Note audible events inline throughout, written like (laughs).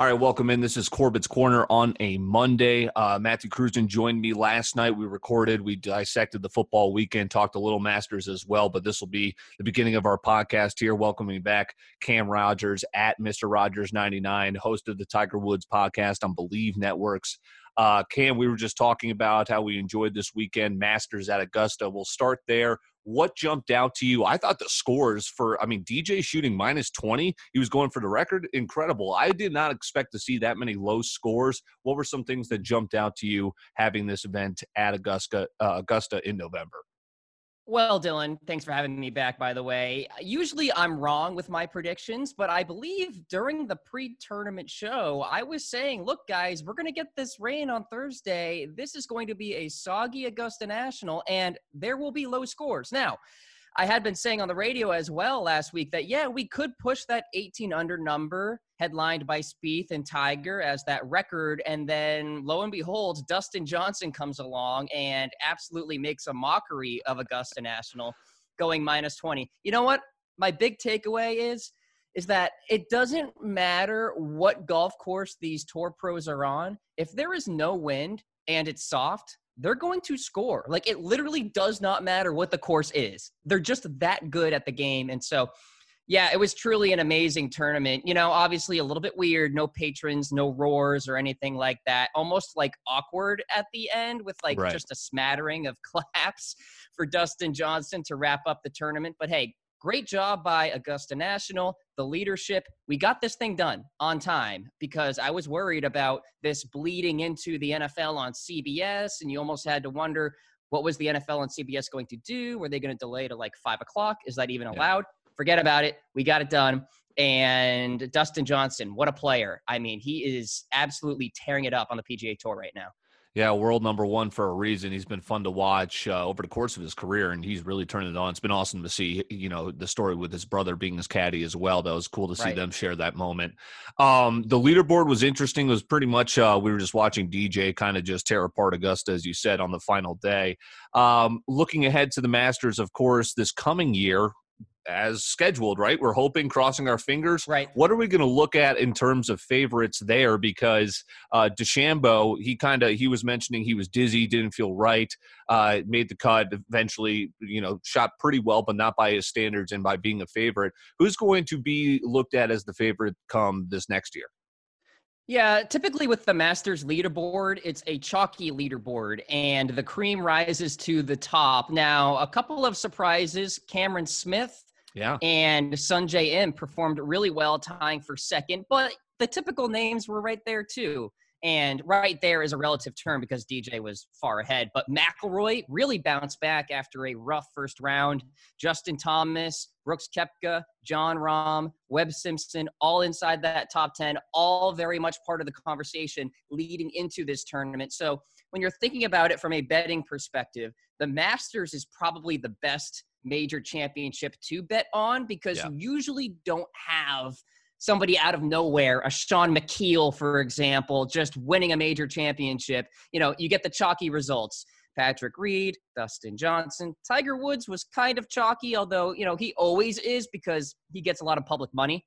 All right, welcome in. This is Corbett's Corner on a Monday. Uh, Matthew Cruzen joined me last night. We recorded, we dissected the football weekend, talked a little Masters as well, but this will be the beginning of our podcast here. Welcoming back Cam Rogers at Mr. Rogers99, host of the Tiger Woods podcast on Believe Networks. Uh, Cam, we were just talking about how we enjoyed this weekend, Masters at Augusta. We'll start there what jumped out to you? I thought the scores for, I mean, DJ shooting minus 20, he was going for the record. Incredible. I did not expect to see that many low scores. What were some things that jumped out to you having this event at Augusta, uh, Augusta in November? Well, Dylan, thanks for having me back, by the way. Usually I'm wrong with my predictions, but I believe during the pre tournament show, I was saying, look, guys, we're going to get this rain on Thursday. This is going to be a soggy Augusta National, and there will be low scores. Now, I had been saying on the radio as well last week that, yeah, we could push that 18 under number headlined by Spieth and Tiger as that record. And then lo and behold, Dustin Johnson comes along and absolutely makes a mockery of Augusta National going minus 20. You know what? My big takeaway is is that it doesn't matter what golf course these tour pros are on. If there is no wind and it's soft, they're going to score. Like it literally does not matter what the course is. They're just that good at the game. And so, yeah, it was truly an amazing tournament. You know, obviously a little bit weird, no patrons, no roars or anything like that. Almost like awkward at the end with like right. just a smattering of (laughs) claps for Dustin Johnson to wrap up the tournament. But hey, Great job by Augusta National, the leadership. We got this thing done on time because I was worried about this bleeding into the NFL on CBS, and you almost had to wonder what was the NFL on CBS going to do? Were they going to delay to like five o'clock? Is that even allowed? Yeah. Forget about it. We got it done. And Dustin Johnson, what a player. I mean, he is absolutely tearing it up on the PGA Tour right now. Yeah, world number one for a reason. He's been fun to watch uh, over the course of his career, and he's really turned it on. It's been awesome to see, you know, the story with his brother being his caddy as well. That was cool to see right. them share that moment. Um, the leaderboard was interesting. It was pretty much uh, we were just watching DJ kind of just tear apart Augusta, as you said, on the final day. Um, looking ahead to the Masters, of course, this coming year, as scheduled, right? We're hoping, crossing our fingers. Right. What are we going to look at in terms of favorites there? Because uh, DeChambeau, he kind of he was mentioning he was dizzy, didn't feel right, uh, made the cut eventually. You know, shot pretty well, but not by his standards and by being a favorite. Who's going to be looked at as the favorite come this next year? Yeah, typically with the Masters leaderboard, it's a chalky leaderboard and the cream rises to the top. Now, a couple of surprises Cameron Smith yeah. And Sungjae Im performed really well, tying for second, but the typical names were right there too. And right there is a relative term because DJ was far ahead. But McIlroy really bounced back after a rough first round. Justin Thomas, Brooks Koepka, Jon Rahm, Webb Simpson, all inside that top 10, all very much part of the conversation leading into this tournament. So when you're thinking about it from a betting perspective, the Masters is probably the best major championship to bet on because yeah. you usually don't have somebody out of nowhere, a Shaun Micheel, for example, just winning a major championship. You know, you get the chalky results. Patrick Reed, Dustin Johnson, Tiger Woods was kind of chalky, although, you know, he always is because he gets a lot of public money,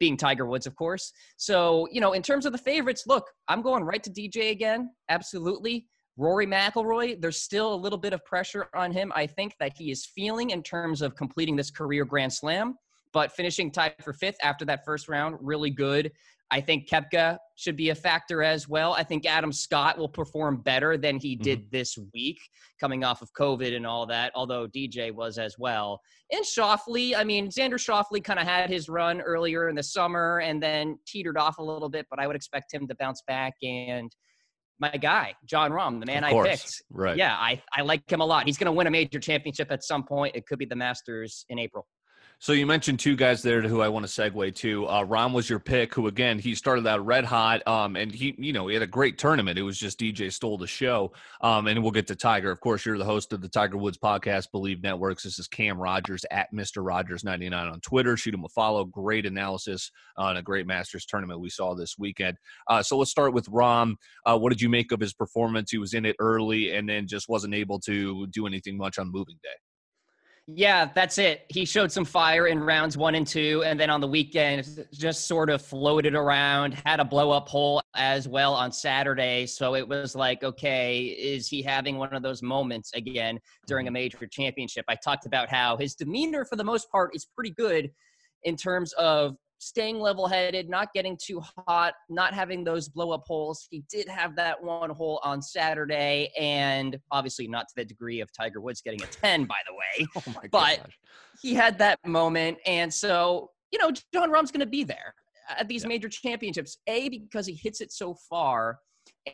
being Tiger Woods, of course. So, you know, in terms of the favorites, look, I'm going right to DJ again. Absolutely. Rory McIlroy, there's still a little bit of pressure on him. I think that he is feeling in terms of completing this career Grand Slam, but finishing tied for fifth after that first round, really good. I think Koepka should be a factor as well. I think Adam Scott will perform better than he did mm-hmm. this week, coming off of COVID and all that. Although DJ was as well. And Schauffele, I mean, Xander Schauffele kind of had his run earlier in the summer and then teetered off a little bit, but I would expect him to bounce back and my guy, Jon Rahm, the man I picked. Right. Yeah, I, I like him a lot. He's going to win a major championship at some point. It could be the Masters in April. So you mentioned two guys there who I want to segue to. Uh, Rahm was your pick, who again he started out red hot, um, and he you know he had a great tournament. It was just DJ stole the show, um, and we'll get to Tiger. Of course, you're the host of the Tiger Woods podcast, Believe Networks. This is Cam Rogers at Mr. Rogers ninety nine on Twitter. Shoot him a follow. Great analysis on a great Masters tournament we saw this weekend. Uh, so let's start with Rahm. Uh, what did you make of his performance? He was in it early, and then just wasn't able to do anything much on moving day. Yeah, that's it. He showed some fire in rounds one and two, and then on the weekend, just sort of floated around, had a blow up hole as well on Saturday. So it was like, okay, is he having one of those moments again during a mm-hmm. major championship? I talked about how his demeanor, for the most part, is pretty good in terms of staying level headed, not getting too hot, not having those blow up holes. He did have that one hole on Saturday, and obviously not to the degree of Tiger Woods getting a 10, by the way. (laughs) Oh my but gosh. he had that moment. And so, you know, Jon Rahm's going to be there at these yeah. major championships. A, because he hits it so far,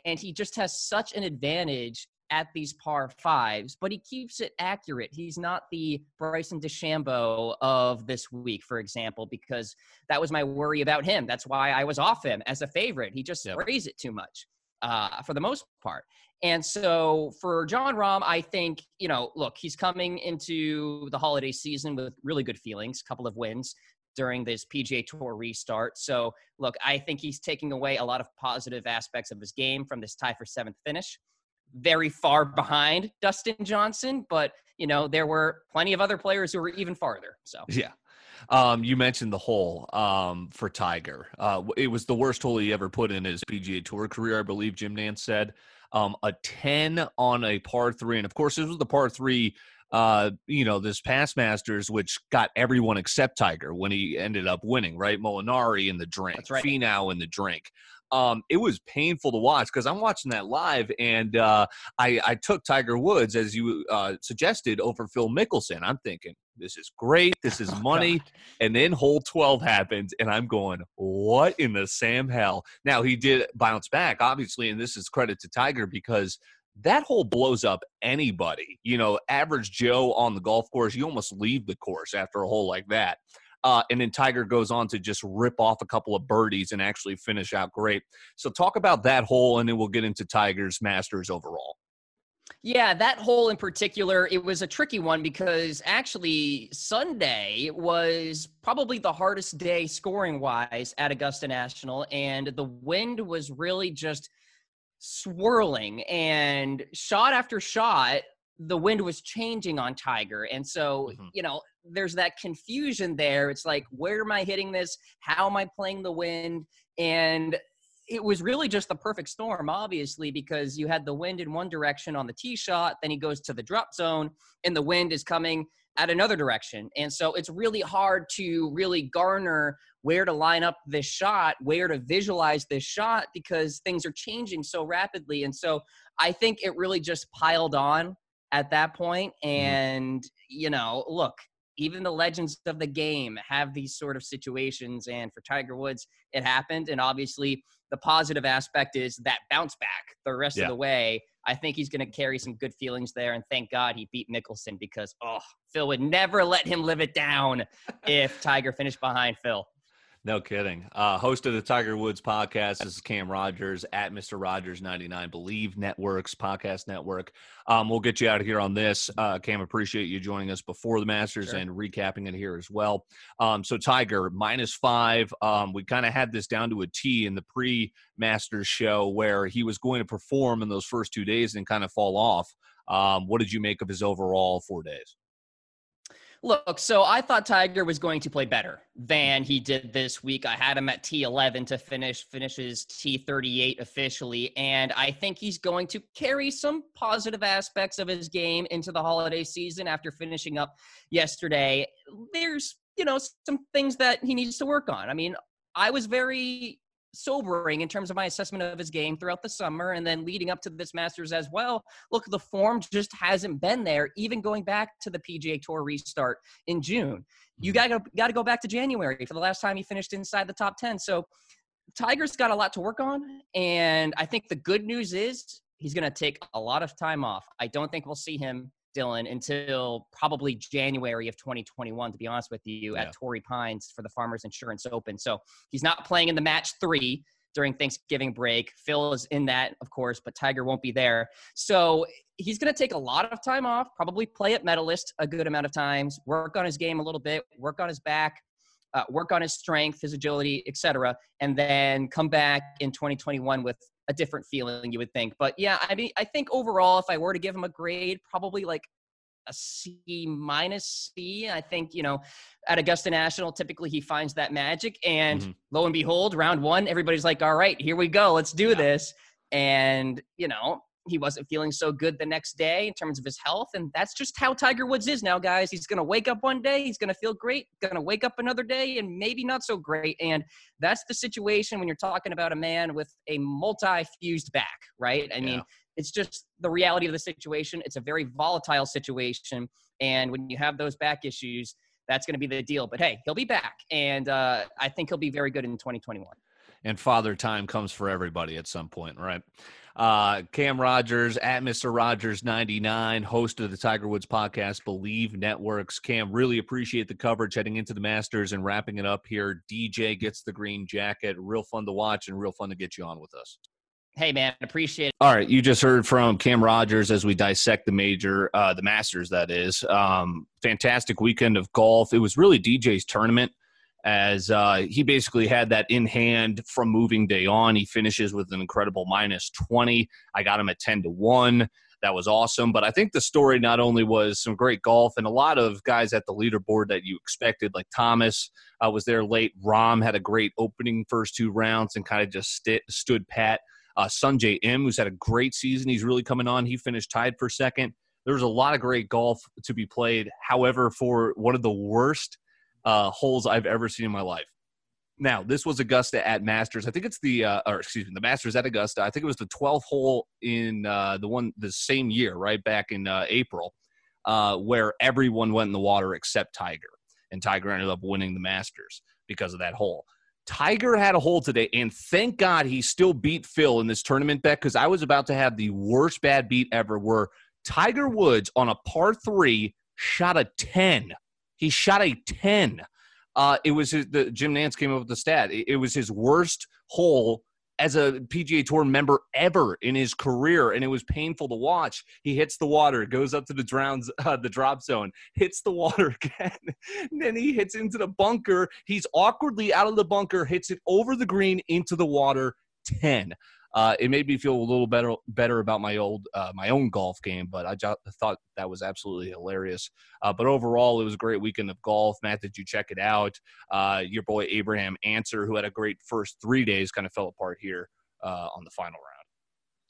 and he just has such an advantage at these par fives, but he keeps it accurate. He's not the Bryson DeChambeau of this week, for example, because that was my worry about him. That's why I was off him as a favorite. He just yep. sprays it too much uh, for the most part. And so for Jon Rahm, I think, you know, look, he's coming into the holiday season with really good feelings, a couple of wins during this PGA Tour restart. So, look, I think he's taking away a lot of positive aspects of his game from this tie for seventh finish very far behind Dustin Johnson, but you know there were plenty of other players who were even farther. So yeah. Um, you mentioned the hole um, for Tiger. Uh, it was the worst hole he ever put in his PGA Tour career, I believe. Jim Nantz said um, a ten on a par three, and of course, this was the par three. Uh, you know, this past Masters, which got everyone except Tiger when he ended up winning, right? Molinari in the drink, That's right. Finau in the drink um, it was painful to watch because I'm watching that live, and uh, I, I took Tiger Woods as you uh, suggested over Phil Mickelson. I'm thinking this is great, this is (laughs) oh, money, oh, and then hole 12 happens, and I'm going, what in the Sam hell? Now he did bounce back, obviously, and this is credit to Tiger because that hole blows up anybody. You know, average Joe on the golf course, you almost leave the course after a hole like that. Uh, and then Tiger goes on to just rip off a couple of birdies and actually finish out great. So talk about that hole, and then we'll get into Tiger's Masters overall. Yeah, that hole in particular, it was a tricky one because actually Sunday was probably the hardest day scoring wise at Augusta National, and the wind was really just swirling and shot after shot the wind was changing on Tiger. And so, mm-hmm. you know, there's that confusion there. It's like, where am I hitting this? How am I playing the wind? And it was really just the perfect storm, obviously, because you had the wind in one direction on the tee shot, then he goes to the drop zone, and the wind is coming at another direction. And so it's really hard to really garner where to line up this shot, where to visualize this shot, because things are changing so rapidly. And so I think it really just piled on at that point. Mm-hmm. And, you know, look, even the legends of the game have these sort of situations. And for Tiger Woods, it happened. And obviously, the positive aspect is that bounce back the rest yeah. of the way. I think he's going to carry some good feelings there. And thank God he beat Mickelson because, oh, Phil would never let him live it down (laughs) if Tiger finished behind Phil. No kidding. Uh, host of the Tiger Woods podcast. This is Cam Rogers at Mr. Rogers 99 Believe Networks podcast network. Um, we'll get you out of here on this. Uh, Cam, appreciate you joining us before the Masters sure. and recapping it here as well. Um, so Tiger minus five. Um, we kind of had this down to a T in the pre-Masters show where he was going to perform in those first two days and kind of fall off. Um, what did you make of his overall four days? Look, so I thought Tiger was going to play better than he did this week. I had him at T11 to finish finishes T38 officially, and I think he's going to carry some positive aspects of his game into the holiday season after finishing up yesterday. There's, you know, some things that he needs to work on. I mean, I was very sobering in terms of my assessment of his game throughout the summer and then leading up to this Masters as well. Look, the form just hasn't been there, even going back to the PGA Tour restart in June. You mm-hmm. got to got to go back to January for the last time he finished inside the top 10. So Tiger's got a lot to work on, and I think the good news is he's going to take a lot of time off. I don't think we'll see him Dylan until probably January of 2021, to be honest with you, yeah. at Torrey Pines for the Farmers Insurance Open. So he's not playing in the match three during Thanksgiving break. Phil is in that, of course, but Tiger won't be there. So he's going to take a lot of time off, probably play at medalist a good amount of times, work on his game a little bit, work on his back. Uh, work on his strength, his agility, etc., and then come back in 2021 with a different feeling, you would think. But yeah, I mean, I think overall, if I were to give him a grade, probably like a C minus C. I think, you know, at Augusta National, typically he finds that magic. And mm-hmm. lo and behold, round one, everybody's like, all right, here we go. Let's do yeah. this. And, you know, he wasn't feeling so good the next day in terms of his health. And that's just how Tiger Woods is now, guys. He's going to wake up one day, he's going to feel great, going to wake up another day, and maybe not so great. And that's the situation when you're talking about a man with a multi fused back, right? I yeah. mean, it's just the reality of the situation. It's a very volatile situation. And when you have those back issues, that's going to be the deal. But hey, he'll be back. And uh, I think he'll be very good in 2021. And father time comes for everybody at some point, right? Uh, Cam Rogers at Mr. Rogers 99, host of the Tiger Woods podcast, Believe Networks. Cam, really appreciate the coverage heading into the Masters and wrapping it up here. DJ gets the green jacket. Real fun to watch and real fun to get you on with us. Hey man, appreciate it. All right, you just heard from Cam Rogers as we dissect the major, uh, the Masters. That is, um, fantastic weekend of golf. It was really DJ's tournament, as uh, he basically had that in hand from moving day on. He finishes with an incredible minus twenty. I got him at ten to one. That was awesome. But I think the story not only was some great golf and a lot of guys at the leaderboard that you expected, like Thomas uh, was there late. Rahm had a great opening first two rounds and kind of just st- stood pat. Uh, Sungjae Im, who's had a great season, he's really coming on. He finished tied for second. There's a lot of great golf to be played. However, for one of the worst uh, holes I've ever seen in my life. Now, this was Augusta at Masters. I think it's the, uh, or excuse me, the Masters at Augusta. I think it was the 12th hole in uh, the one the same year, right back in uh, April, uh, where everyone went in the water except Tiger, and Tiger ended up winning the Masters because of that hole. Tiger had a hole today, and thank God he still beat Phil in this tournament bet because I was about to have the worst bad beat ever. Where Tiger Woods on a par three shot a 10. He shot a 10. Uh, it was his, the Jim Nantz came up with the stat. It, it was his worst hole as a PGA Tour member ever in his career, and it was painful to watch. He hits the water, goes up to the drowns, (laughs) uh, the drop zone, hits the water (laughs) again, then he hits into the bunker. He's awkwardly out of the bunker, hits it over the green into the water. Ten uh, it made me feel a little better better about my old uh, my own golf game. But I just thought that was absolutely hilarious. Uh, but overall, it was a great weekend of golf. Matt, did you check it out? Uh, your boy Abraham Ancer, who had a great first three days, kind of fell apart here uh, on the final round.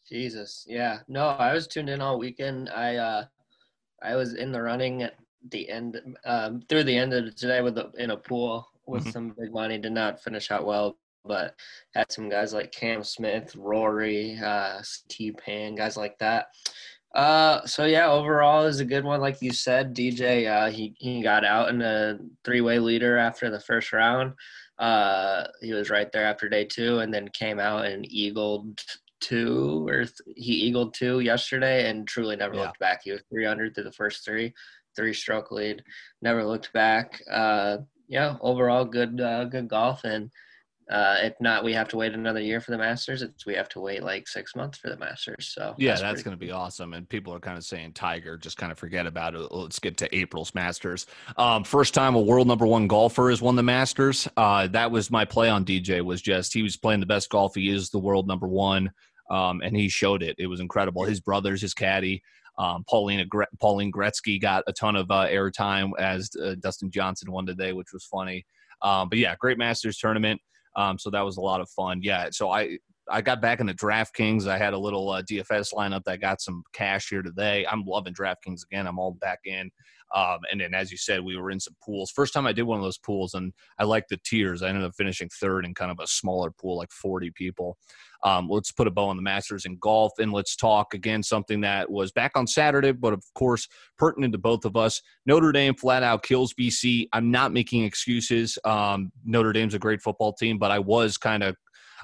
Jesus, yeah, no, I was tuned in all weekend. I uh, I was in the running at the end um, through the end of today with the, in a pool with mm-hmm. some big money. Did not finish out well, but had some guys like Cam Smith, Rory, uh, T Pan, guys like that. Uh, so yeah, overall is a good one. Like you said, DJ, uh, he, he got out in a three way leader after the first round. Uh, he was right there after day two and then came out and eagled two or th- he eagled two yesterday and truly never yeah. looked back. He was 300 through the first three, three stroke lead, never looked back. Uh, yeah, overall good, uh, good golf and, uh, if not, we have to wait another year for the Masters. It's we have to wait like six months for the Masters. So yeah, that's, that's going to be awesome. And people are kind of saying Tiger, just kind of forget about it. Let's get to April's Masters. Um, first time a world number one golfer has won the Masters. Uh, that was my play on DJ. Was just he was playing the best golf. He is the world number one, um, and he showed it. It was incredible. His brothers, his caddy. Um, Paulina Gre- Pauline Gretzky got a ton of uh, airtime as uh, Dustin Johnson won today, which was funny. Um, but yeah, great Masters tournament. Um, so that was a lot of fun. Yeah. So I I got back into DraftKings. I had a little uh, DFS lineup that got some cash here today. I'm loving DraftKings again. I'm all back in. Um, and then, as you said, we were in some pools. First time I did one of those pools, and I liked the tiers. I ended up finishing third in kind of a smaller pool, like 40 people. Um, let's put a bow on the Masters in golf, and let's talk again something that was back on Saturday, but of course pertinent to both of us. Notre Dame flat out kills BC. I'm not making excuses. Um, Notre Dame's a great football team, but I was kind of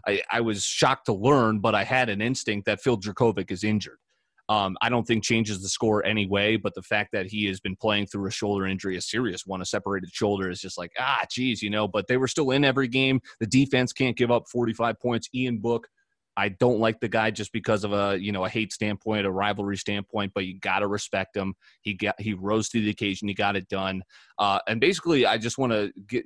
I, I, was shocked to learn, but I had an instinct that Phil Jurkovec is injured. Um, I don't think changes the score anyway, but the fact that he has been playing through a shoulder injury, a serious one, a separated shoulder, is just like, ah, geez, you know, but they were still in every game. The defense can't give up 45 points. Ian Book I don't like the guy just because of a you know a hate standpoint, a rivalry standpoint, but you got to respect him. He got he rose to the occasion. He got it done. Uh, and basically, I just want to get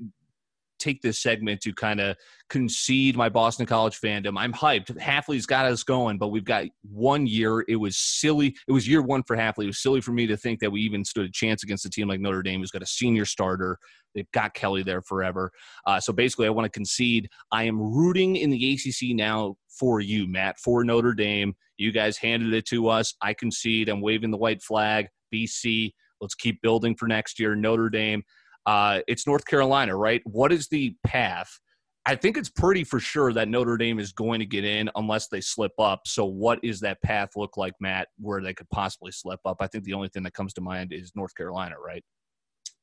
take this segment to kind of concede my Boston College fandom. I'm hyped. Hafley's got us going, but we've got one year. It was silly. It was year one for Halfley. It was silly for me to think that we even stood a chance against a team like Notre Dame, who's got a senior starter. They've got Kelly there forever. Uh, so basically, I want to concede. I am rooting in the ACC now for you, Matt, for Notre Dame. You guys handed it to us. I concede. I'm waving the white flag. BC. Let's keep building for next year. Notre Dame. Uh, it's North Carolina, right? What is the path? I think it's pretty for sure that Notre Dame is going to get in unless they slip up. So, what is that path look like, Matt, where they could possibly slip up? I think the only thing that comes to mind is North Carolina, right?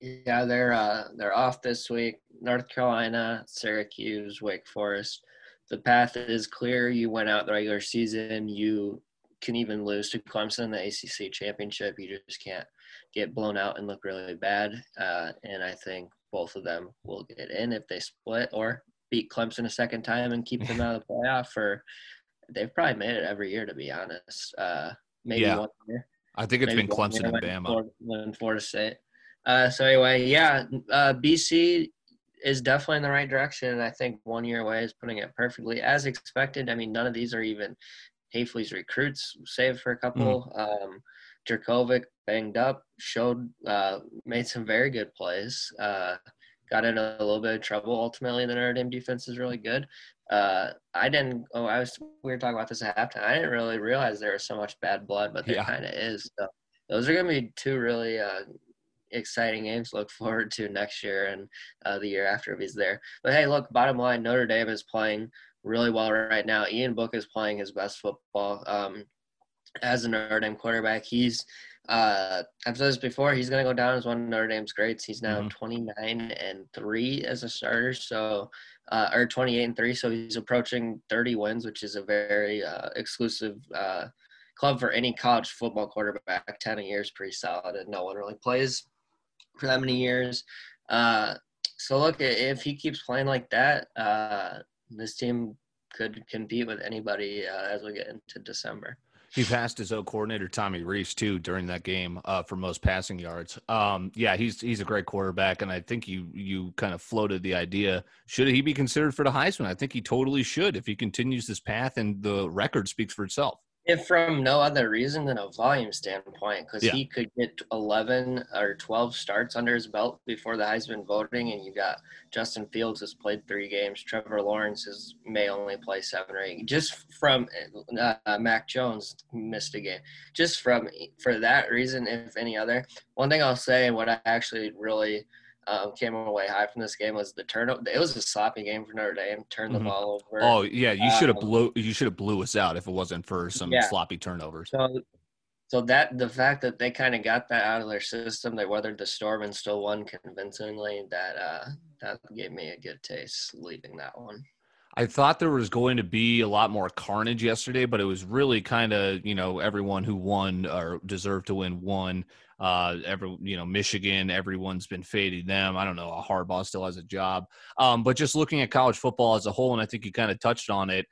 Yeah, they're uh, they're off this week. North Carolina, Syracuse, Wake Forest. The path is clear. You went out the regular season. You can even lose to Clemson in the ACC championship. You just can't get blown out and look really bad. Uh, and I think both of them will get in if they split or beat Clemson a second time and keep them out of the playoff. Or they've probably made it every year, to be honest. Uh, maybe yeah. one year. I think it's maybe been Clemson and Bama. Florida, when Florida State. Uh, so anyway, yeah, uh, BC is definitely in the right direction, and I think one year away is putting it perfectly as expected. I mean, none of these are even Hafley's recruits, save for a couple. Mm. Um, Jurkovec banged up, showed, uh, made some very good plays. Uh, got in a little bit of trouble. Ultimately, the Notre Dame defense is really good. Uh, I didn't. Oh, I was. We were talking about this at halftime. I didn't really realize there was so much bad blood, but there yeah. kind of is. So those are going to be two really uh, exciting games to look forward to next year and uh, the year after if he's there. But hey, look, bottom line, Notre Dame is playing really well right now. Ian Book is playing his best football. Um, as a Notre Dame quarterback. He's uh, I've said this before. He's going to go down as one of Notre Dame's greats. He's now mm-hmm. 29 and three as a starter, so uh, or 28 and three. So he's approaching 30 wins, which is a very uh, exclusive uh, club for any college football quarterback. 10 a year is pretty solid, and no one really plays for that many years. Uh, so look, if he keeps playing like that, uh, this team could compete with anybody uh, as we get into December. He passed his old coordinator Tommy Rees too during that game uh, for most passing yards. Um, yeah, he's he's a great quarterback, and I think you you kind of floated the idea: should he be considered for the Heisman? I think he totally should if he continues this path, and the record speaks for itself. If from no other reason than a volume standpoint, because yeah. he could get 11 or 12 starts under his belt before the Heisman voting, and you got Justin Fields has played three games, Trevor Lawrence is, may only play seven or eight. Just from uh, Mac Jones missed a game. Just from for that reason, if any other. One thing I'll say, and what I actually really – um, came away high from this game was the turnover. It was a sloppy game for Notre Dame. Turned the mm-hmm. ball over. Oh yeah, you should have um, blew. You should have blew us out if it wasn't for some yeah. sloppy turnovers. So, so that the fact that they kind of got that out of their system, they weathered the storm and still won convincingly. That uh, that gave me a good taste leaving that one. I thought there was going to be a lot more carnage yesterday, but it was really kind of you know everyone who won or deserved to win won. Uh, every you know Michigan, everyone's been fading them. I don't know. A Harbaugh still has a job, um, but just looking at college football as a whole, and I think you kind of touched on it.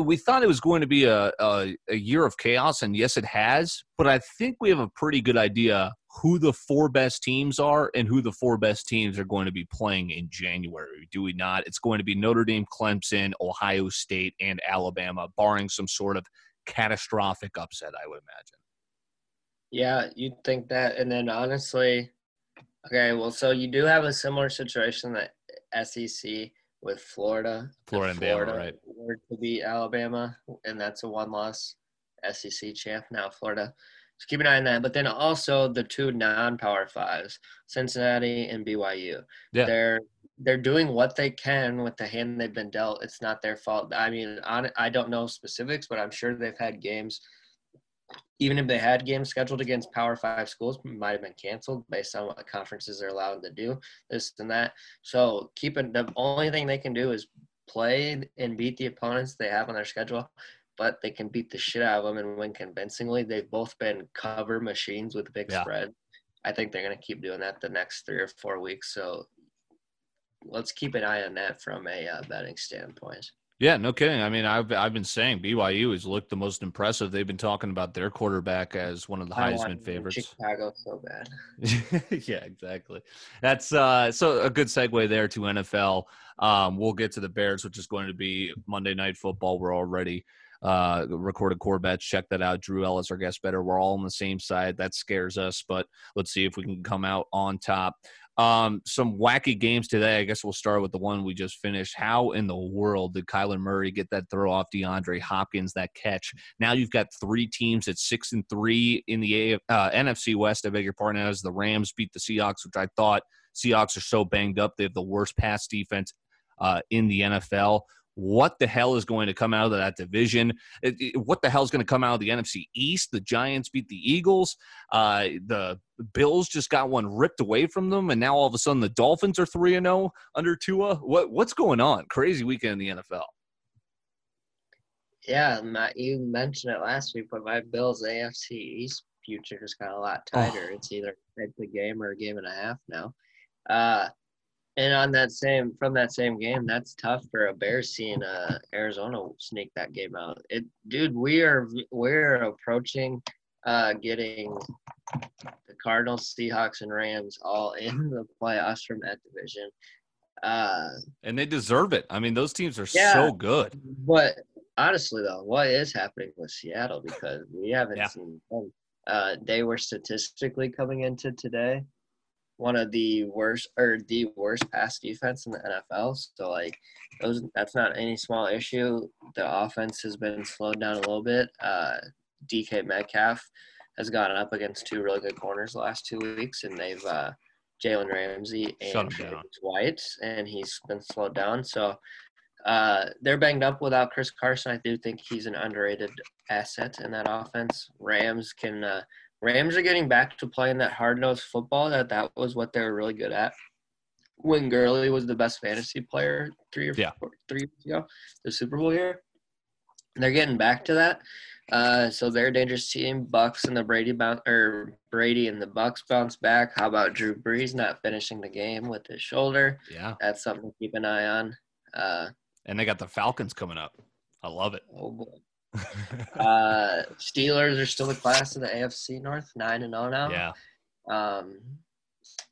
We thought it was going to be a, a, a year of chaos, and yes, it has. But I think we have a pretty good idea who the four best teams are and who the four best teams are going to be playing in January. Do we not? It's going to be Notre Dame, Clemson, Ohio State, and Alabama, barring some sort of catastrophic upset, I would imagine. Yeah, you'd think that. And then honestly, okay, well, so you do have a similar situation that SEC with Florida. Florida and Florida Bama, right? Were to beat Alabama, and that's a one-loss SEC champ now. Florida. So keep an eye on that. But then also the two non-power fives, Cincinnati and BYU. Yeah. They're they're doing what they can with the hand they've been dealt. It's not their fault. I mean, on, I don't know specifics, but I'm sure they've had games even if they had games scheduled against Power Five schools, might have been canceled based on what the conferences are allowed to do, this and that. So keeping the only thing they can do is play and beat the opponents they have on their schedule, but they can beat the shit out of them and win convincingly. They've both been cover machines with big yeah. spread. I think they're going to keep doing that the next three or four weeks. So let's keep an eye on that from a uh, betting standpoint. Yeah, no kidding. I mean, I've I've been saying BYU has looked the most impressive. They've been talking about their quarterback as one of the Heisman favorites. Chicago so bad. (laughs) yeah, exactly. That's uh so a good segue there to NFL. Um, we'll get to the Bears, which is going to be Monday Night Football. We're already uh, recorded core bets. Check that out. Drew Ellis, our guest bettor. We're all on the same side. That scares us, but let's see if we can come out on top. Um, some wacky games today. I guess we'll start with the one we just finished. How in the world did Kyler Murray get that throw off DeAndre Hopkins, that catch? Now you've got three teams at six and three in the uh, NFC West. I beg your pardon. As the Rams beat the Seahawks, which I thought Seahawks are so banged up. They have the worst pass defense uh, in the NFL what the hell is going to come out of that division? It, it, what the hell is going to come out of the NFC East? The Giants beat the Eagles. Uh, the Bills just got one ripped away from them, and now all of a sudden the Dolphins are three and zero oh under Tua. What what's going on? Crazy weekend in the NFL. Yeah, Matt, you mentioned it last week, but my Bills AFC East future just got a lot tighter. Oh. It's either a game or a game and a half now. Uh, and on that same from that same game, that's tough for a Bears seeing uh, Arizona sneak that game out. It, dude, we are we're approaching uh, getting the Cardinals, Seahawks, and Rams all in (laughs) the playoffs from that division. Uh, and they deserve it. I mean, those teams are yeah, so good. But honestly, though, what is happening with Seattle? Because we haven't yeah. seen them. Uh, they were statistically coming into today one of the worst or the worst pass defense in the NFL. So like those that's not any small issue. The offense has been slowed down a little bit. Uh, DK Metcalf has gone up against two really good corners the last two weeks, and they've uh, Jalen Ramsey and White, and he's been slowed down. So uh, they're banged up without Chris Carson. I do think he's an underrated asset in that offense. Rams can uh, Rams are getting back to playing that hard nosed football that that was what they were really good at. When Gurley was the best fantasy player three or yeah. four, three years ago, the Super Bowl year, they're getting back to that. Uh, so they're a dangerous team. Bucks and the Brady bounce or Brady and the Bucks bounce back. How about Drew Brees not finishing the game with his shoulder? Yeah, that's something to keep an eye on. Uh, and they got the Falcons coming up. I love it. Oh boy (laughs) uh, Steelers are still the class of the AFC North, nine and zero oh now. Yeah. Um,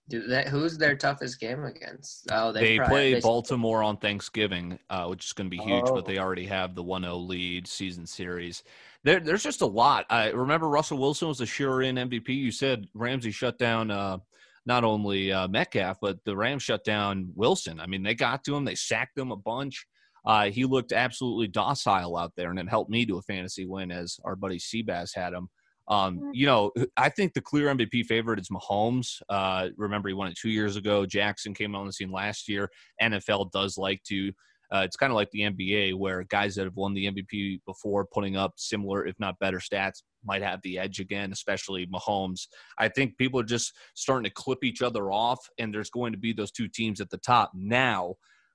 do who's their toughest game against? Oh, they, they probably, play they Baltimore on Thanksgiving, uh, which is going to be huge. Oh. But they already have the 1-0 lead season series. There, there's just a lot. I remember Russell Wilson was a sure-in MVP. You said Ramsey shut down uh, not only uh, Metcalf, but the Rams shut down Wilson. I mean, they got to him. They sacked him a bunch. Uh, he looked absolutely docile out there, and it helped me to a fantasy win as our buddy Seabass had him. Um, mm. you know, I think the clear MVP favorite is Mahomes. Uh, remember, he won it two years ago. Jackson came on the scene last year. NFL does like to. Uh, it's kind of like the NBA, where guys that have won the MVP before, putting up similar, if not better, stats, might have the edge again. Especially Mahomes. I think people are just starting to clip each other off, and there's going to be those two teams at the top now.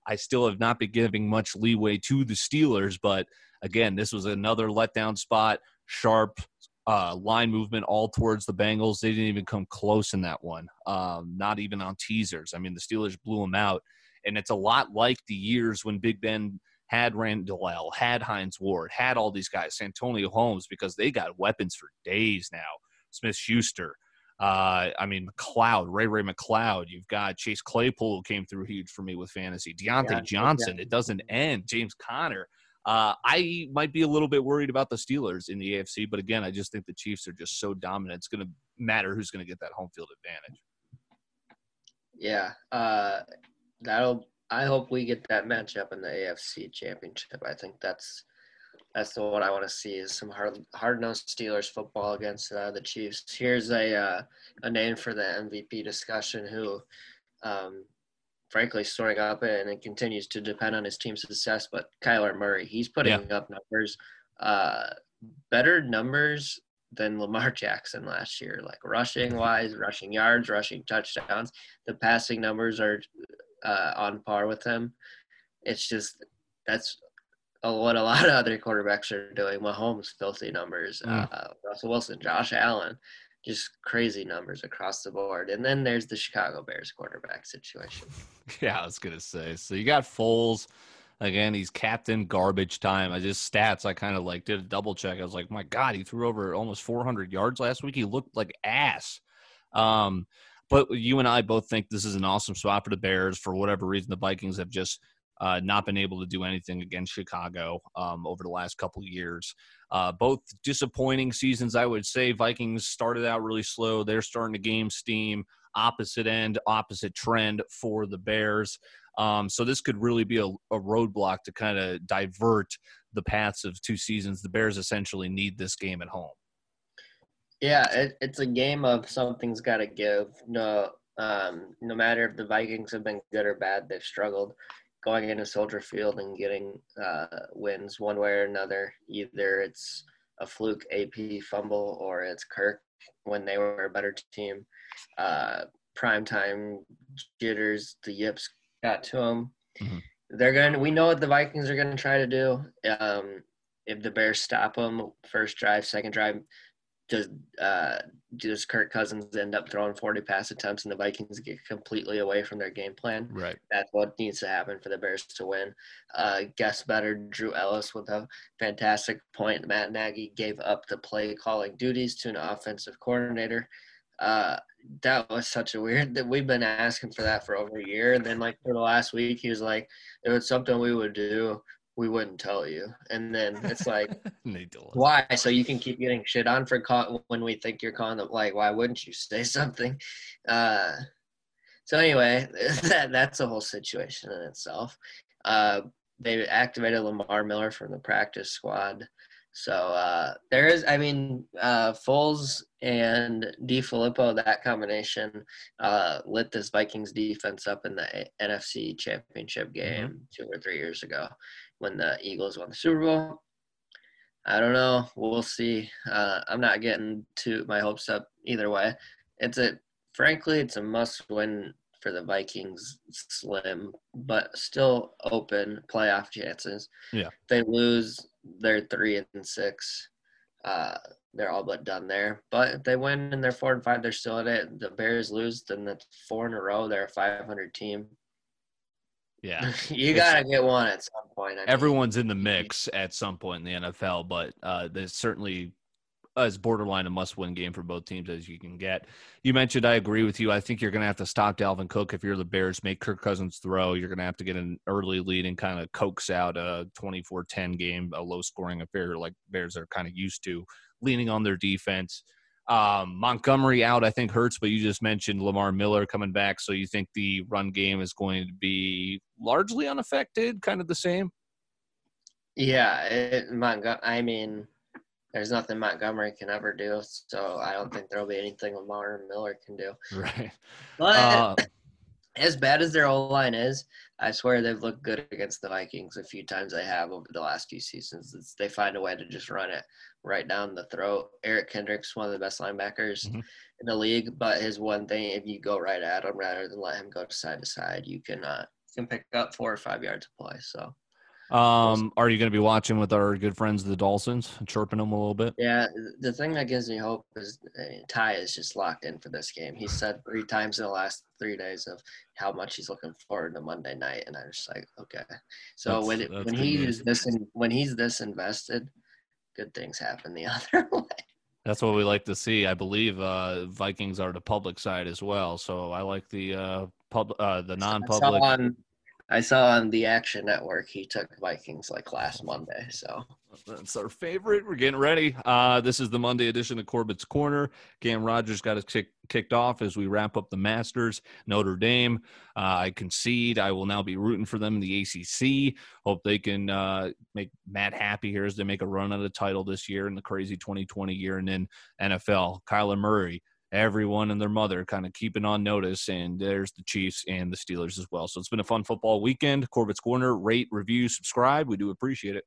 I still have not been giving much leeway to the Steelers, but again, this was another letdown spot. Sharp uh, line movement all towards the Bengals. They didn't even come close in that one, um, not even on teasers. I mean, the Steelers blew them out. And it's a lot like the years when Big Ben had Randall, had Hines Ward, had all these guys, Santonio Holmes, because they got weapons for days now. Smith Schuster, uh, I mean, McCloud, Ray Ray McCloud. You've got Chase Claypool who came through huge for me with fantasy. Diontae yeah, Johnson. Yeah. It doesn't end. James Conner. Uh, I might be a little bit worried about the Steelers in the AFC, but again, I just think the Chiefs are just so dominant. It's going to matter who's going to get that home field advantage. Yeah, uh, that'll. I hope we get that matchup in the AFC Championship. I think that's that's the what I want to see is some hard hard nosed Steelers football against uh, the Chiefs. Here's a uh, a name for the MVP discussion who, um, frankly, storing up and it continues to depend on his team's success. But Kyler Murray, he's putting yeah. up numbers, uh, better numbers than Lamar (laughs) Jackson last year, like rushing wise, rushing yards, rushing touchdowns. The passing numbers are uh, on par with him. It's just that's what a (laughs) lot of other quarterbacks are doing. Mahomes, filthy numbers. Mm. Uh, Russell Wilson, Josh Allen, just crazy numbers across the board. And then there's the Chicago Bears quarterback situation. (laughs) yeah, I was gonna say. So you got Foles. Again, he's captain garbage time. I just stats. I kind of like did a double check. I was like, my God, he threw over almost 400 yards last week. He looked like ass. Um, but you and I both think this is an awesome spot for the Bears. For whatever reason, the Vikings have just uh, not been able to do anything against Chicago um, over the last couple of years. Uh, both disappointing seasons, I would say. Vikings started out really slow. They're starting to game steam. Opposite end, opposite trend for the Bears. Um, so this could really be a, a roadblock to kind of divert the paths of two seasons. The Bears essentially need this game at home. Yeah, it, it's a game of something's got to give. No, um, no matter if the Vikings have been good or bad, they've struggled going into Soldier Field and getting uh, wins one way or another. Either it's a fluke AP fumble or it's Kirk when they were a better team. Uh, primetime jitters, the yips got to them. Mm-hmm. They're going. to We know what the Vikings are going to try to do. Um, if the Bears stop them, first drive, second drive, does uh, does Kirk Cousins end up throwing 40 pass attempts and the Vikings get completely away from their game plan? Right. That's what needs to happen for the Bears to win. Uh, guess bettor, Drew Ellis with a fantastic point. Matt Nagy gave up the play calling duties to an offensive coordinator. Uh, that was such a weird that we've been asking for that for over a year. And then like for the last week, he was like, it was something we would do we wouldn't tell you. And then it's like, (laughs) why? So you can keep getting shit on for call- when we think you're calling them. Like, why wouldn't you say (laughs) something? Uh, so anyway, (laughs) that that's a whole situation in itself. Uh, they activated Lamar Miller from the practice squad. So uh, there is, I mean, uh, Foles and DeFilippo, that combination uh, lit this Vikings defense up in the NFC Championship mm-hmm. game mm-hmm. two or three years ago when the Eagles won the Super Bowl. I don't know. We'll see. Uh, I'm not getting to my hopes up either way. It's a, frankly, it's a must-win for the Vikings. Slim, but still open playoff chances. Yeah. If they lose, they're three and six. Uh, they're all but done there. But if they win and they're four and five, they're still in it. The Bears lose, then that's four in a row. They're a 500 team. Yeah, (laughs) you gotta get one at some point. I everyone's in the mix at some point in the NFL, but uh, there's certainly as borderline a must-win game for both teams as you can get. You mentioned I agree with you. I think you're going to have to stop Dalvin Cook if you're the Bears. Make Kirk Cousins throw. You're going to have to get an early lead and kind of coax out a 24-10 game, a low-scoring affair like Bears are kind of used to, leaning on their defense. Um, Montgomery out, I think hurts, but you just mentioned Lamar Miller coming back, so you think the run game is going to be largely unaffected, kind of the same. Yeah, it, Montgomery. I mean, there's nothing Montgomery can ever do, so I don't think there'll be anything Lamar Miller can do. (laughs) Right. But uh, (laughs) as bad as their O line is, I swear they've looked good against the Vikings a few times. They have over the last few seasons. It's, they find a way to just run it right down the throat. Eric Kendricks, one of the best linebackers mm-hmm. in the league, but his one thing, if you go right at him rather than let him go side to side, you can uh, can pick up four or five yards of play. So um, are you going to be watching with our good friends the Dolphins, chirping them a little bit? Yeah, the thing that gives me hope is uh, Ty is just locked in for this game. He (sighs) said three times in the last three days of how much he's looking forward to Monday night, and I was like, okay. So that's, when it, when he's this in, when he's this invested, good things happen the (laughs) other way. That's what we like to see. I believe uh, Vikings are the public side as well, so I like the uh, pub uh, the non-public. on I saw on the Action Network he took Vikings like last Monday. So that's our favorite. We're getting ready. Uh, this is the Monday edition of Corbett's Corner. Cam Rogers got us kick, kicked off as we wrap up the Masters. Notre Dame. Uh, I concede. I will now be rooting for them in the ACC. Hope they can uh, make Matt happy here as they make a run at a title this year in the crazy 2020 year. And then NFL. Kyler Murray everyone and their mother kind of keeping on notice. And there's the Chiefs and the Steelers as well. So it's been a fun football weekend. Corbett's Corner, rate, review, subscribe. We do appreciate it.